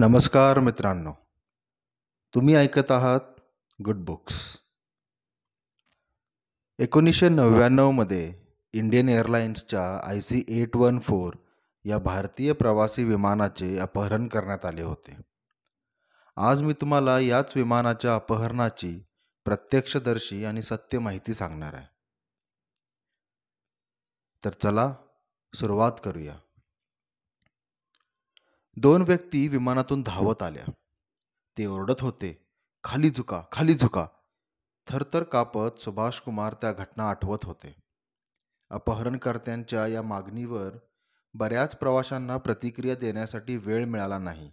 नमस्कार मित्रांनो. तुम्ही ऐकत आहात गुड बुक्स एकोणीसशे नव्याण्णवमध्ये Indian एअरलाइन्सच्या I C eight one four या भारतीय प्रवासी विमानाचे अपहरण करण्यात आले होते. आज मी तुम्हाला याच विमानाच्या अपहरणाची प्रत्यक्षदर्शी आणि सत्य माहिती सांगणार आहे. तर चला सुरुवात करूया. दोन व्यक्ती विमानातून धावत आल्या. ते ओरडत होते खाली झुका खाली झुका. थरथर कापत सुभाष कुमार त्या घटना आठवत होते. अपहरणकर्त्यांच्या या मागणीवर बऱ्याच प्रवाशांना प्रतिक्रिया देण्यासाठी वेळ मिळाला नाही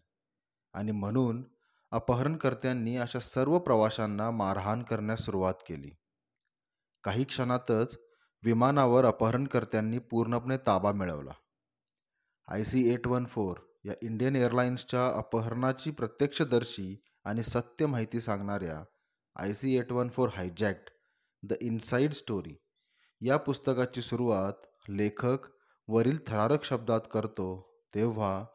आणि म्हणून अपहरणकर्त्यांनी अशा सर्व प्रवाशांना मारहाण करण्यास सुरुवात केली. काही क्षणातच विमानावर अपहरणकर्त्यांनी पूर्णपणे ताबा मिळवला. I C eight one four या इंडियन एअरलाइन्सच्या अपहरणाची प्रत्यक्षदर्शी आणि सत्य माहिती सांगणाऱ्या I C eight one four hijacked the inside story या पुस्तकाची सुरुवात लेखक वरील थरारक शब्दात करतो तेव्हा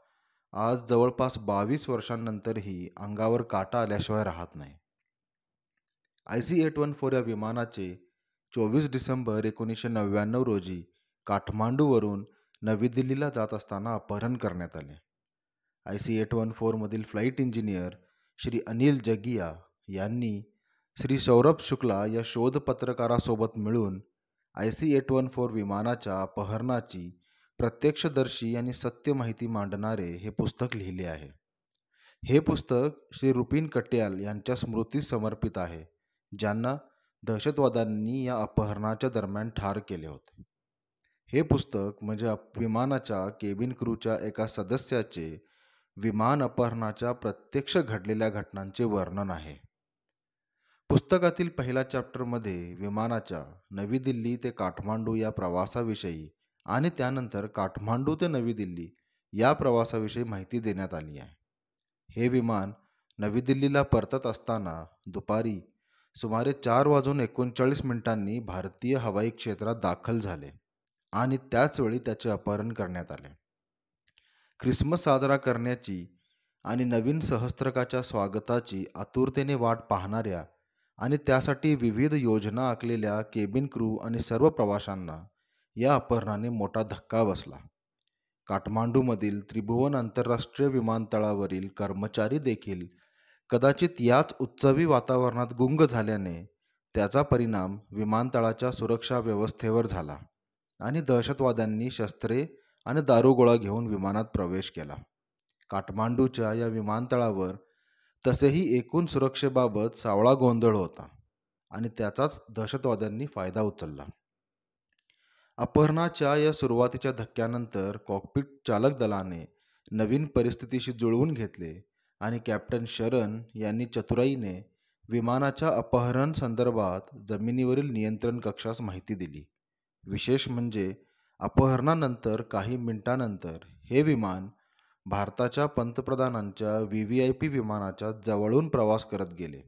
आज जवळपास बावीस वर्षांनंतरही अंगावर काटा आल्याशिवाय राहत नाही. I C eight one four या विमानाचे चोवीस डिसेंबर एकोणीसशे नव्याण्णव रोजी काठमांडूवरून नवी दिल्लीला जात असताना अपहरण करण्यात आले. आय सी एट वन फोरमधील फ्लाईट इंजिनियर श्री अनिल जगिया यांनी श्री सौरभ शुक्ला या शोधपत्रकारासोबत मिळून I C eight one four विमानाच्या अपहरणाची प्रत्यक्षदर्शी आणि सत्य माहिती मांडणारे हे पुस्तक लिहिले आहे. हे पुस्तक श्री रुपीन कट्याल यांच्या स्मृतीस समर्पित आहे ज्यांना दहशतवाद्यांनी या अपहरणाच्या दरम्यान ठार केले होते. हे पुस्तक म्हणजे विमानाच्या केबिन क्रूच्या एका सदस्याचे विमान अपहरणाच्या प्रत्यक्ष घडलेल्या घटनांचे वर्णन आहे. पुस्तकातील पहिल्या चॅप्टरमध्ये विमानाच्या नवी दिल्ली ते काठमांडू या प्रवासाविषयी आणि त्यानंतर काठमांडू ते नवी दिल्ली या प्रवासाविषयी माहिती देण्यात आली आहे. हे विमान नवी दिल्लीला परतत असताना दुपारी सुमारे चार वाजून एकोणचाळीस मिनिटांनी भारतीय हवाई क्षेत्रात दाखल झाले आणि त्याचवेळी त्याचे अपहरण करण्यात आले. ख्रिसमस साजरा करण्याची आणि नवीन सहस्त्रकाच्या स्वागताची आतुरतेने वाट पाहणाऱ्या आणि त्यासाठी विविध योजना आखलेल्या केबिन क्रू आणि सर्व प्रवाशांना या अपहरणाने मोठा धक्का बसला. काठमांडूमधील त्रिभुवन आंतरराष्ट्रीय विमानतळावरील कर्मचारी देखील कदाचित याच उत्सवी वातावरणात गुंग झाल्याने त्याचा परिणाम विमानतळाच्या सुरक्षा व्यवस्थेवर झाला आणि दहशतवाद्यांनी शस्त्रे आणि दारुगोळा घेऊन विमानात प्रवेश केला. काठमांडूच्या या विमानतळावर तसेही एकूण सुरक्षेबाबत सावळा गोंधळ होता आणि त्याचाच दहशतवाद्यांनी फायदा उचलला. अपहरणाच्या या सुरुवातीच्या धक्क्यानंतर कॉकपिट चालक दलाने नवीन परिस्थितीशी जुळवून घेतले आणि कॅप्टन शरण यांनी चतुराईने विमानाच्या अपहरण संदर्भात जमिनीवरील नियंत्रण कक्षास माहिती दिली. विशेष म्हणजे अपहरणानंतर काही मिनिटांनंतर हे विमान भारताच्या पंतप्रधानांच्या व्ही व्ही आय पी विमानाच्या जवळून प्रवास करत गेले.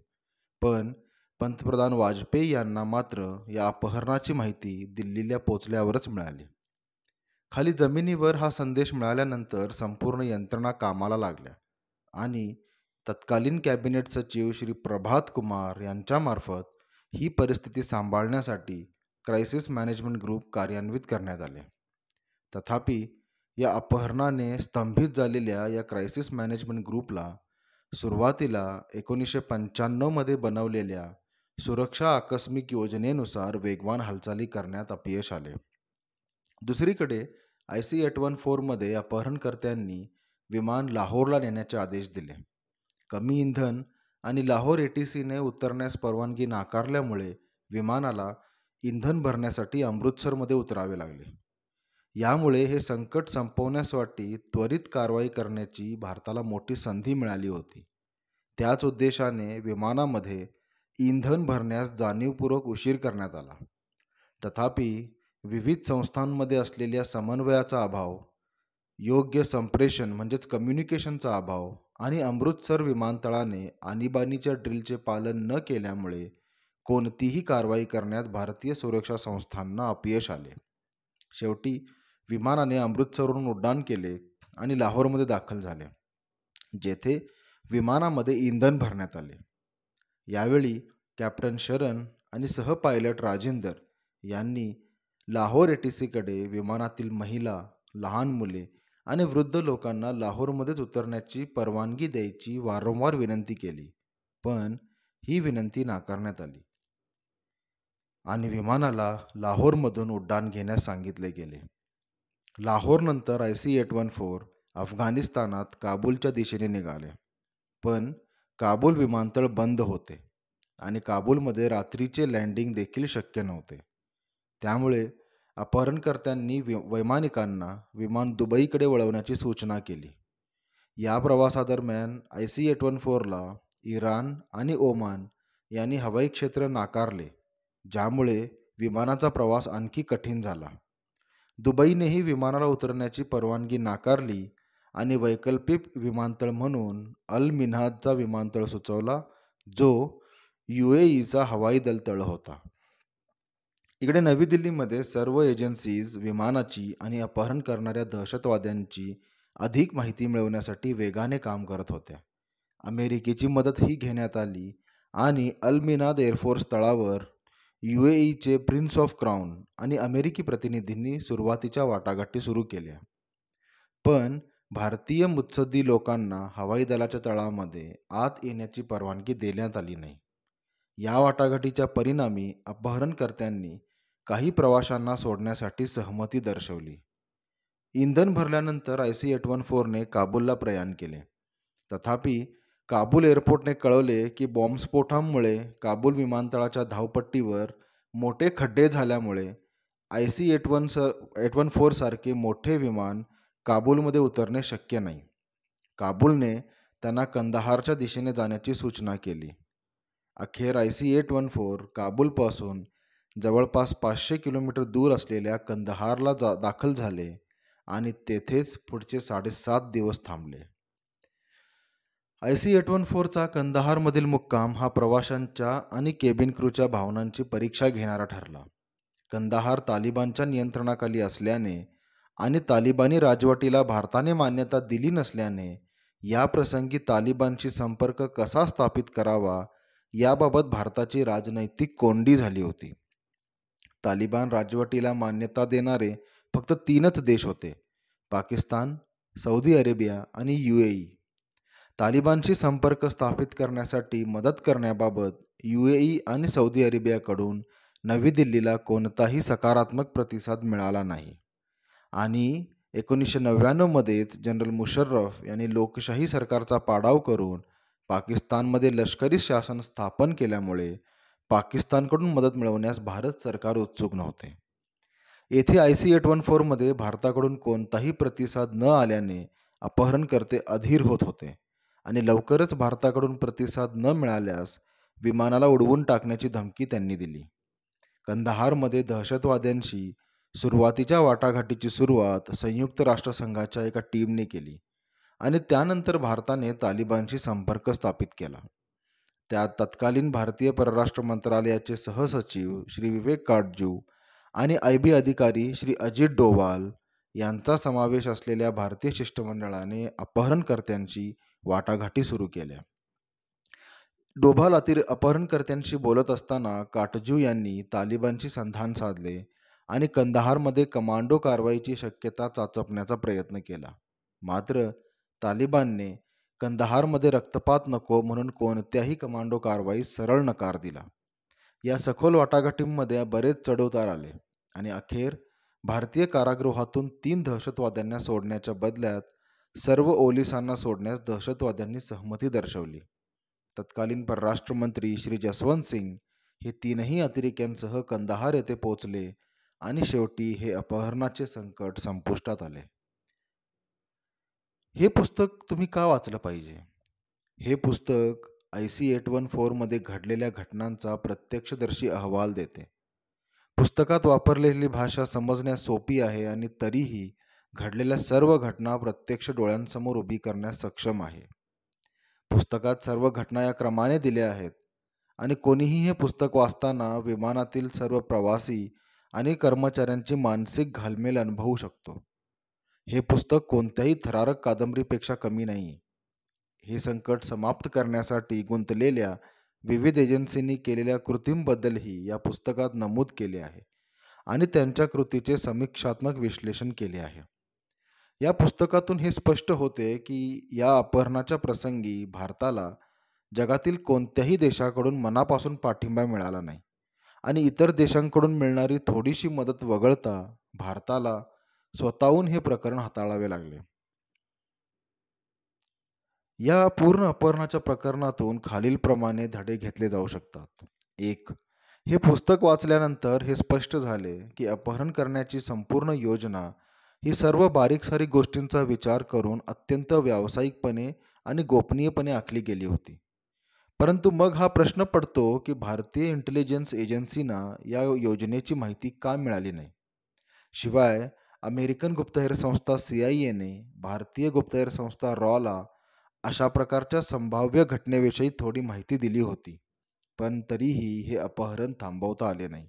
पण पंतप्रधान वाजपेयी यांना मात्र या अपहरणाची माहिती दिल्लीला पोचल्यावरच मिळाली. खाली जमिनीवर हा संदेश मिळाल्यानंतर संपूर्ण यंत्रणा कामाला लागल्या आणि तत्कालीन कॅबिनेट सचिव श्री प्रभात कुमार यांच्यामार्फत ही परिस्थिती सांभाळण्यासाठी क्रायसिस मॅनेजमेंट ग्रुप कार्यान्वित करण्यात आले. तथापि या अपहरणाने स्तंभित झालेल्या या क्रायसिस मॅनेजमेंट ग्रुपला सुरुवातीला एकोणीसशे पंच्याण्णवमध्ये बनवलेल्या सुरक्षा आकस्मिक योजनेनुसार वेगवान हालचाली करण्यात अपयश आले. दुसरीकडे आय सी एट वन फोरमध्ये अपहरणकर्त्यांनी विमान लाहोरला नेण्याचे आदेश दिले. कमी इंधन आणि लाहोर ए टी सीने उतरण्यास परवानगी नाकारल्यामुळे विमानाला इंधन भरण्यासाठी अमृतसरमध्ये उतरावे लागले. यामुळे हे संकट संपवण्यासाठी त्वरित कारवाई करण्याची भारताला मोठी संधी मिळाली होती. त्याच उद्देशाने विमानामध्ये इंधन भरण्यास जाणीवपूर्वक उशीर करण्यात आला. तथापि विविध संस्थांमध्ये असलेल्या समन्वयाचा अभाव योग्य संप्रेषण म्हणजेच कम्युनिकेशनचा अभाव आणि अमृतसर विमानतळाने आणीबाणीच्या ड्रिलचे पालन न केल्यामुळे कोणतीही कारवाई करण्यात भारतीय सुरक्षा संस्थांना अपयश आले. शेवटी विमानाने अमृतसरवरून उड्डाण केले आणि लाहोरमध्ये दाखल झाले जेथे विमानामध्ये इंधन भरण्यात आले. यावेळी कॅप्टन शरण आणि सह पायलट राजेंदर यांनी लाहोर एटीसीकडे विमानातील महिला लहान मुले आणि वृद्ध लोकांना लाहोरमध्येच उतरण्याची परवानगी द्यायची वारंवार विनंती केली पण ही विनंती नाकारण्यात आली. आणि विमानाला लाहोरमधून उड्डाण घेण्यास सांगितले गेले. लाहोरनंतर I C eight one four अफगाणिस्तानात काबूलच्या दिशेने निघाले. पण काबूल विमानतळ बंद होते आणि काबूलमध्ये रात्रीचे लँडिंग देखील शक्य नव्हते. त्यामुळे अपहरणकर्त्यांनी वि वैमानिकांना विमान दुबईकडे वळवण्याची सूचना केली. या प्रवासादरम्यान आय सी एट वन फोरला इराण आणि ओमान यांनी हवाई क्षेत्र नाकारले. ज्यामुळे विमानाचा प्रवास आणखी कठीण झाला. दुबईनेही विमानाला उतरण्याची परवानगी नाकारली आणि वैकल्पिक विमानतळ म्हणून अल मिन्हाजचा विमानतळ सुचवला जो यू ए ईचा हवाई दल तळ होता. इकडे नवी दिल्लीमध्ये सर्व एजन्सीज विमानाची आणि अपहरण करणाऱ्या दहशतवाद्यांची अधिक माहिती मिळवण्यासाठी वेगाने काम करत होत्या. अमेरिकेची मदतही घेण्यात आली आणि अल्मिनाद एअरफोर्स तळावर यू ए ईचे प्रिन्स ऑफ क्राऊन आणि अमेरिकी प्रतिनिधींनी सुरुवातीच्या वाटाघाटी सुरू केल्या. पण भारतीय मुत्सद्दी लोकांना हवाई दलाच्या तळामध्ये आत येण्याची परवानगी देण्यात आली नाही. या वाटाघाटीच्या परिणामी अपहरणकर्त्यांनी काही प्रवाशांना सोडण्यासाठी सहमती दर्शवली. इंधन भरल्यानंतर आय सी एट वन फोरने काबूलला प्रयाण केले. तथापि काबूल एअरपोर्टने कळवले की बॉम्बस्फोटांमुळे काबूल विमानतळाच्या धावपट्टीवर मोठे खड्डे झाल्यामुळे I C eight one sir eight one फोरसारखे मोठे विमान काबूलमध्ये उतरणे शक्य नाही. काबूलने त्यांना कंदाहारच्या दिशेने जाण्याची सूचना केली. अखेर I C eight one four काबूलपासून जवळपास पाचशे किलोमीटर दूर असलेल्या कंदहारला जा दाखल झाले आणि तेथेच पुढचे साडेसात दिवस थांबले. आय सी एट वन फोरचा कंदहारमधील मुक्काम हा प्रवाशांच्या आणि केबिन क्रूच्या भावनांची परीक्षा घेणारा ठरला. कंदाहार तालिबानच्या नियंत्रणाखाली असल्याने आणि तालिबानी राजवटीला भारताने मान्यता दिली नसल्याने या प्रसंगी तालिबानशी संपर्क कसा स्थापित करावा याबाबत भारताची राजनैतिक कोंडी झाली होती. तालिबान राजवटीला मान्यता देणारे फक्त तीनच देश होते. पाकिस्तान सौदी अरेबिया आणि यू ए ई. तालिबानशी संपर्क स्थापित करण्यासाठी मदत करण्याबाबत यू ए ई आणि सौदी अरेबियाकडून नवी दिल्लीला कोणताही सकारात्मक प्रतिसाद मिळाला नाही. आणि एकोणीसशे नव्याण्णवमध्येच जनरल मुशर्रफ यांनी लोकशाही सरकारचा पाडाव करून पाकिस्तानमध्ये लष्करी शासन स्थापन केल्यामुळे पाकिस्तानकडून मदत मिळवण्यास भारत सरकार उत्सुक नव्हते. येथे आय सी एट वन फोरमध्ये भारताकडून कोणताही प्रतिसाद न आल्याने अपहरणकर्ते अधीर होत होते. आणि लवकरच भारताकडून प्रतिसाद न मिळाल्यास विमानाला उडवून टाकण्याची धमकी त्यांनी दिली. कंदाहारमध्ये दहशतवाद्यांशी सुरुवातीच्या वाटाघाटीची सुरुवात संयुक्त राष्ट्रसंघाच्या एका टीमने केली आणि त्यानंतर भारताने तालिबानशी संपर्क स्थापित केला. त्यात तत्कालीन भारतीय परराष्ट्र मंत्रालयाचे सहसचिव श्री विवेक काटजू आणि आय बी अधिकारी श्री अजित डोवाल यांचा समावेश असलेल्या भारतीय शिष्टमंडळाने अपहरणकर्त्यांची वाटाघाटी सुरू केल्या. डोभालातील अपहरणकर्त्यांशी बोलत असताना काटजू यांनी तालिबानशी संधान साधले आणि कंदाहारमध्ये कमांडो कारवाईची शक्यता चाचपण्याचा प्रयत्न केला. मात्र तालिबानने कंदहारमध्ये रक्तपात नको म्हणून कोणत्याही कमांडो कारवाईस सरळ नकार दिला. या सखोल वाटाघाटींमध्ये बरेच चढउतार आले आणि अखेर भारतीय कारागृहातून तीन दहशतवाद्यांना सोडण्याच्या बदल्यात सर्व ओलिसांना सोडण्यास दहशतवाद्यांनी सहमती दर्शवली. तत्कालीन परराष्ट्रमंत्री श्री जसवंत सिंग हे तीनही अतिरेक्यांसह कंदाहार येथे पोहोचले आणि शेवटी हे अपहरणाचे संकट संपुष्टात आले. हे पुस्तक तुम्ही का वाचलं पाहिजे? हे पुस्तक आय सी एट वन फोरमध्ये घडलेल्या घटनांचा प्रत्यक्षदर्शी अहवाल देते. पुस्तकात वापरलेली भाषा समजण्यास सोपी आहे आणि तरीही घडलेल्या सर्व घटना प्रत्यक्ष डोळ्यांसमोर उभी करण्यास सक्षम आहे. पुस्तकात सर्व घटना या क्रमाने दिल्या आहेत आणि कोणीही हे पुस्तक वाचताना विमानातील सर्व प्रवासी आणि कर्मचाऱ्यांची मानसिक घालमेल अनुभवू शकतो. हे पुस्तक कोणत्याही थरारक कादंबरीपेक्षा कमी नाही. हे संकट समाप्त करण्यासाठी गुंतलेल्या विविध एजन्सींनी केलेल्या कृतींबद्दलही या पुस्तकात नमूद केले आहे आणि त्यांच्या कृतीचे समीक्षात्मक विश्लेषण केले आहे. या पुस्तकातून हे स्पष्ट होते की या अपहरणाच्या प्रसंगी भारताला जगातील कोणत्याही देशाकडून मनापासून पाठिंबा मिळाला नाही. आणि इतर देशांकडून मिळणारी थोडीशी मदत वगळता भारताला स्वतःहून हे प्रकरण हाताळावे लागले. या पूर्ण अपहरणाच्या प्रकरणातून खालीलप्रमाणे धडे घेतले जाऊ शकतात. एक हे पुस्तक वाचल्यानंतर हे स्पष्ट झाले की अपहरण करण्याची संपूर्ण योजना ही सर्व बारीक सारीक गोष्टींचा विचार करून अत्यंत व्यावसायिकपणे आणि गोपनीयपणे आखली गेली होती. परंतु मग हा प्रश्न पडतो की भारतीय इंटेलिजन्स एजन्सीना या योजनेची माहिती का मिळाली नाही? शिवाय अमेरिकन गुप्तहेर संस्था सी आय एने भारतीय गुप्तहेर संस्था रॉला अशा प्रकारच्या संभाव्य घटनेविषयी थोडी माहिती दिली होती. पण तरीही हे अपहरण थांबवता आले नाही.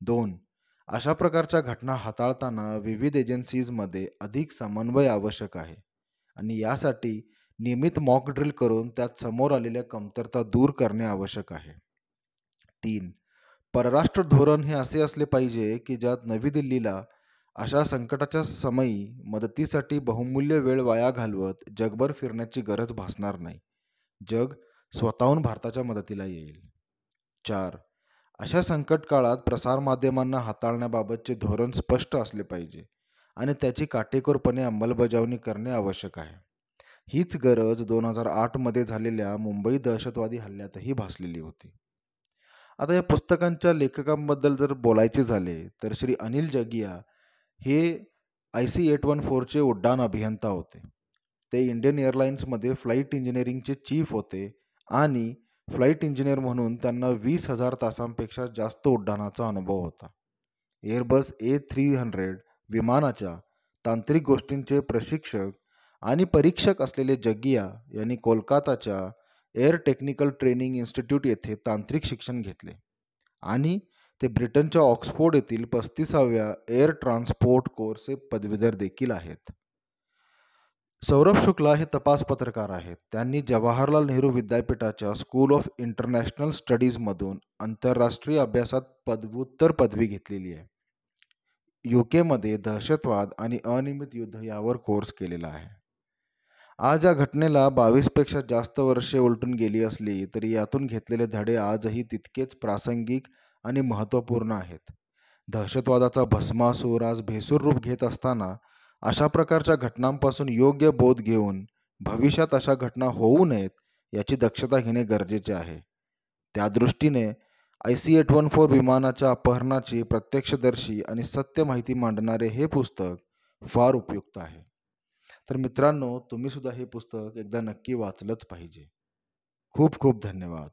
दोन अशा प्रकारच्या घटना हाताळताना विविध एजन्सीजमध्ये अधिक समन्वय आवश्यक आहे. आणि यासाठी नियमित मॉक ड्रिल करून त्यात समोर आलेल्या कमतरता दूर करणे आवश्यक आहे. तीन परराष्ट्र धोरण हे असे असले पाहिजे की ज्यात नवी दिल्लीला अशा संकटाच्या समयी मदतीसाठी बहुमूल्य वेळ वाया घालवत जगभर फिरण्याची गरज भासणार नाही. जग स्वतःहून भारताच्या मदतीला येईल. चार अशा संकट काळात प्रसारमाध्यमांना हाताळण्याबाबतचे धोरण स्पष्ट असले पाहिजे आणि त्याची काटेकोरपणे अंमलबजावणी करणे आवश्यक आहे. हीच गरज दोन हजार आठमध्ये झालेल्या मुंबई दहशतवादी हल्ल्यातही भासलेली होती. आता या पुस्तकांच्या लेखकांबद्दल जर बोलायचे झाले तर श्री अनिल जगिया हे आय सी एट वन फोरचे उड्डाण अभियंता होते. ते इंडियन एअरलाइन्समध्ये फ्लाईट इंजिनिअरिंगचे चीफ होते आणि फ्लाईट इंजिनियर म्हणून त्यांना वीस हजार तासांपेक्षा जास्त उड्डाणाचा अनुभव होता. एअरबस ए थ्री हंड्रेड विमानाच्या तांत्रिक गोष्टींचे प्रशिक्षक आणि परीक्षक असलेले जग्गिया यांनी कोलकाताच्या एअर टेक्निकल ट्रेनिंग इन्स्टिट्यूट येथे तांत्रिक शिक्षण घेतले आणि ते ब्रिटनच्या ऑक्सफोर्ड येथील पस्तीसाव्या एअर ट्रान्सपोर्ट कोर्सचे पदवीधर देखील आहेत. सौरभ शुक्ला हे तपास पत्रकार आहेत. त्यांनी जवाहरलाल नेहरू विद्यापीठाच्या स्कूल ऑफ इंटरनॅशनल स्टडीजमधून आंतरराष्ट्रीय अभ्यासात पदव्युत्तर पदवी घेतलेली आहे. यू केमध्ये दहशतवाद आणि अनियमित युद्ध यावर कोर्स केलेला आहे. आज या घटनेला बावीसपेक्षा जास्त वर्षे उलटून गेली असली तरी यातून घेतलेले धडे आजही तितकेच प्रासंगिक आणि महत्त्वपूर्ण आहेत. दहशतवादाचा भस्मासूर आज भेसूर रूप घेत असताना अशा प्रकारच्या घटनांपासून योग्य बोध घेऊन भविष्यात अशा घटना होऊ नयेत याची दक्षता घेणे गरजेचे आहे. त्या दृष्टीने I C eight one four विमानाच्या अपहरणाची प्रत्यक्षदर्शी आणि सत्य माहिती मांडणारे हे पुस्तक फार उपयुक्त आहे. तर मित्रांनो तुम्ही सुद्धा हे पुस्तक एकदा नक्की वाचलंच पाहिजे. खूप खूप धन्यवाद.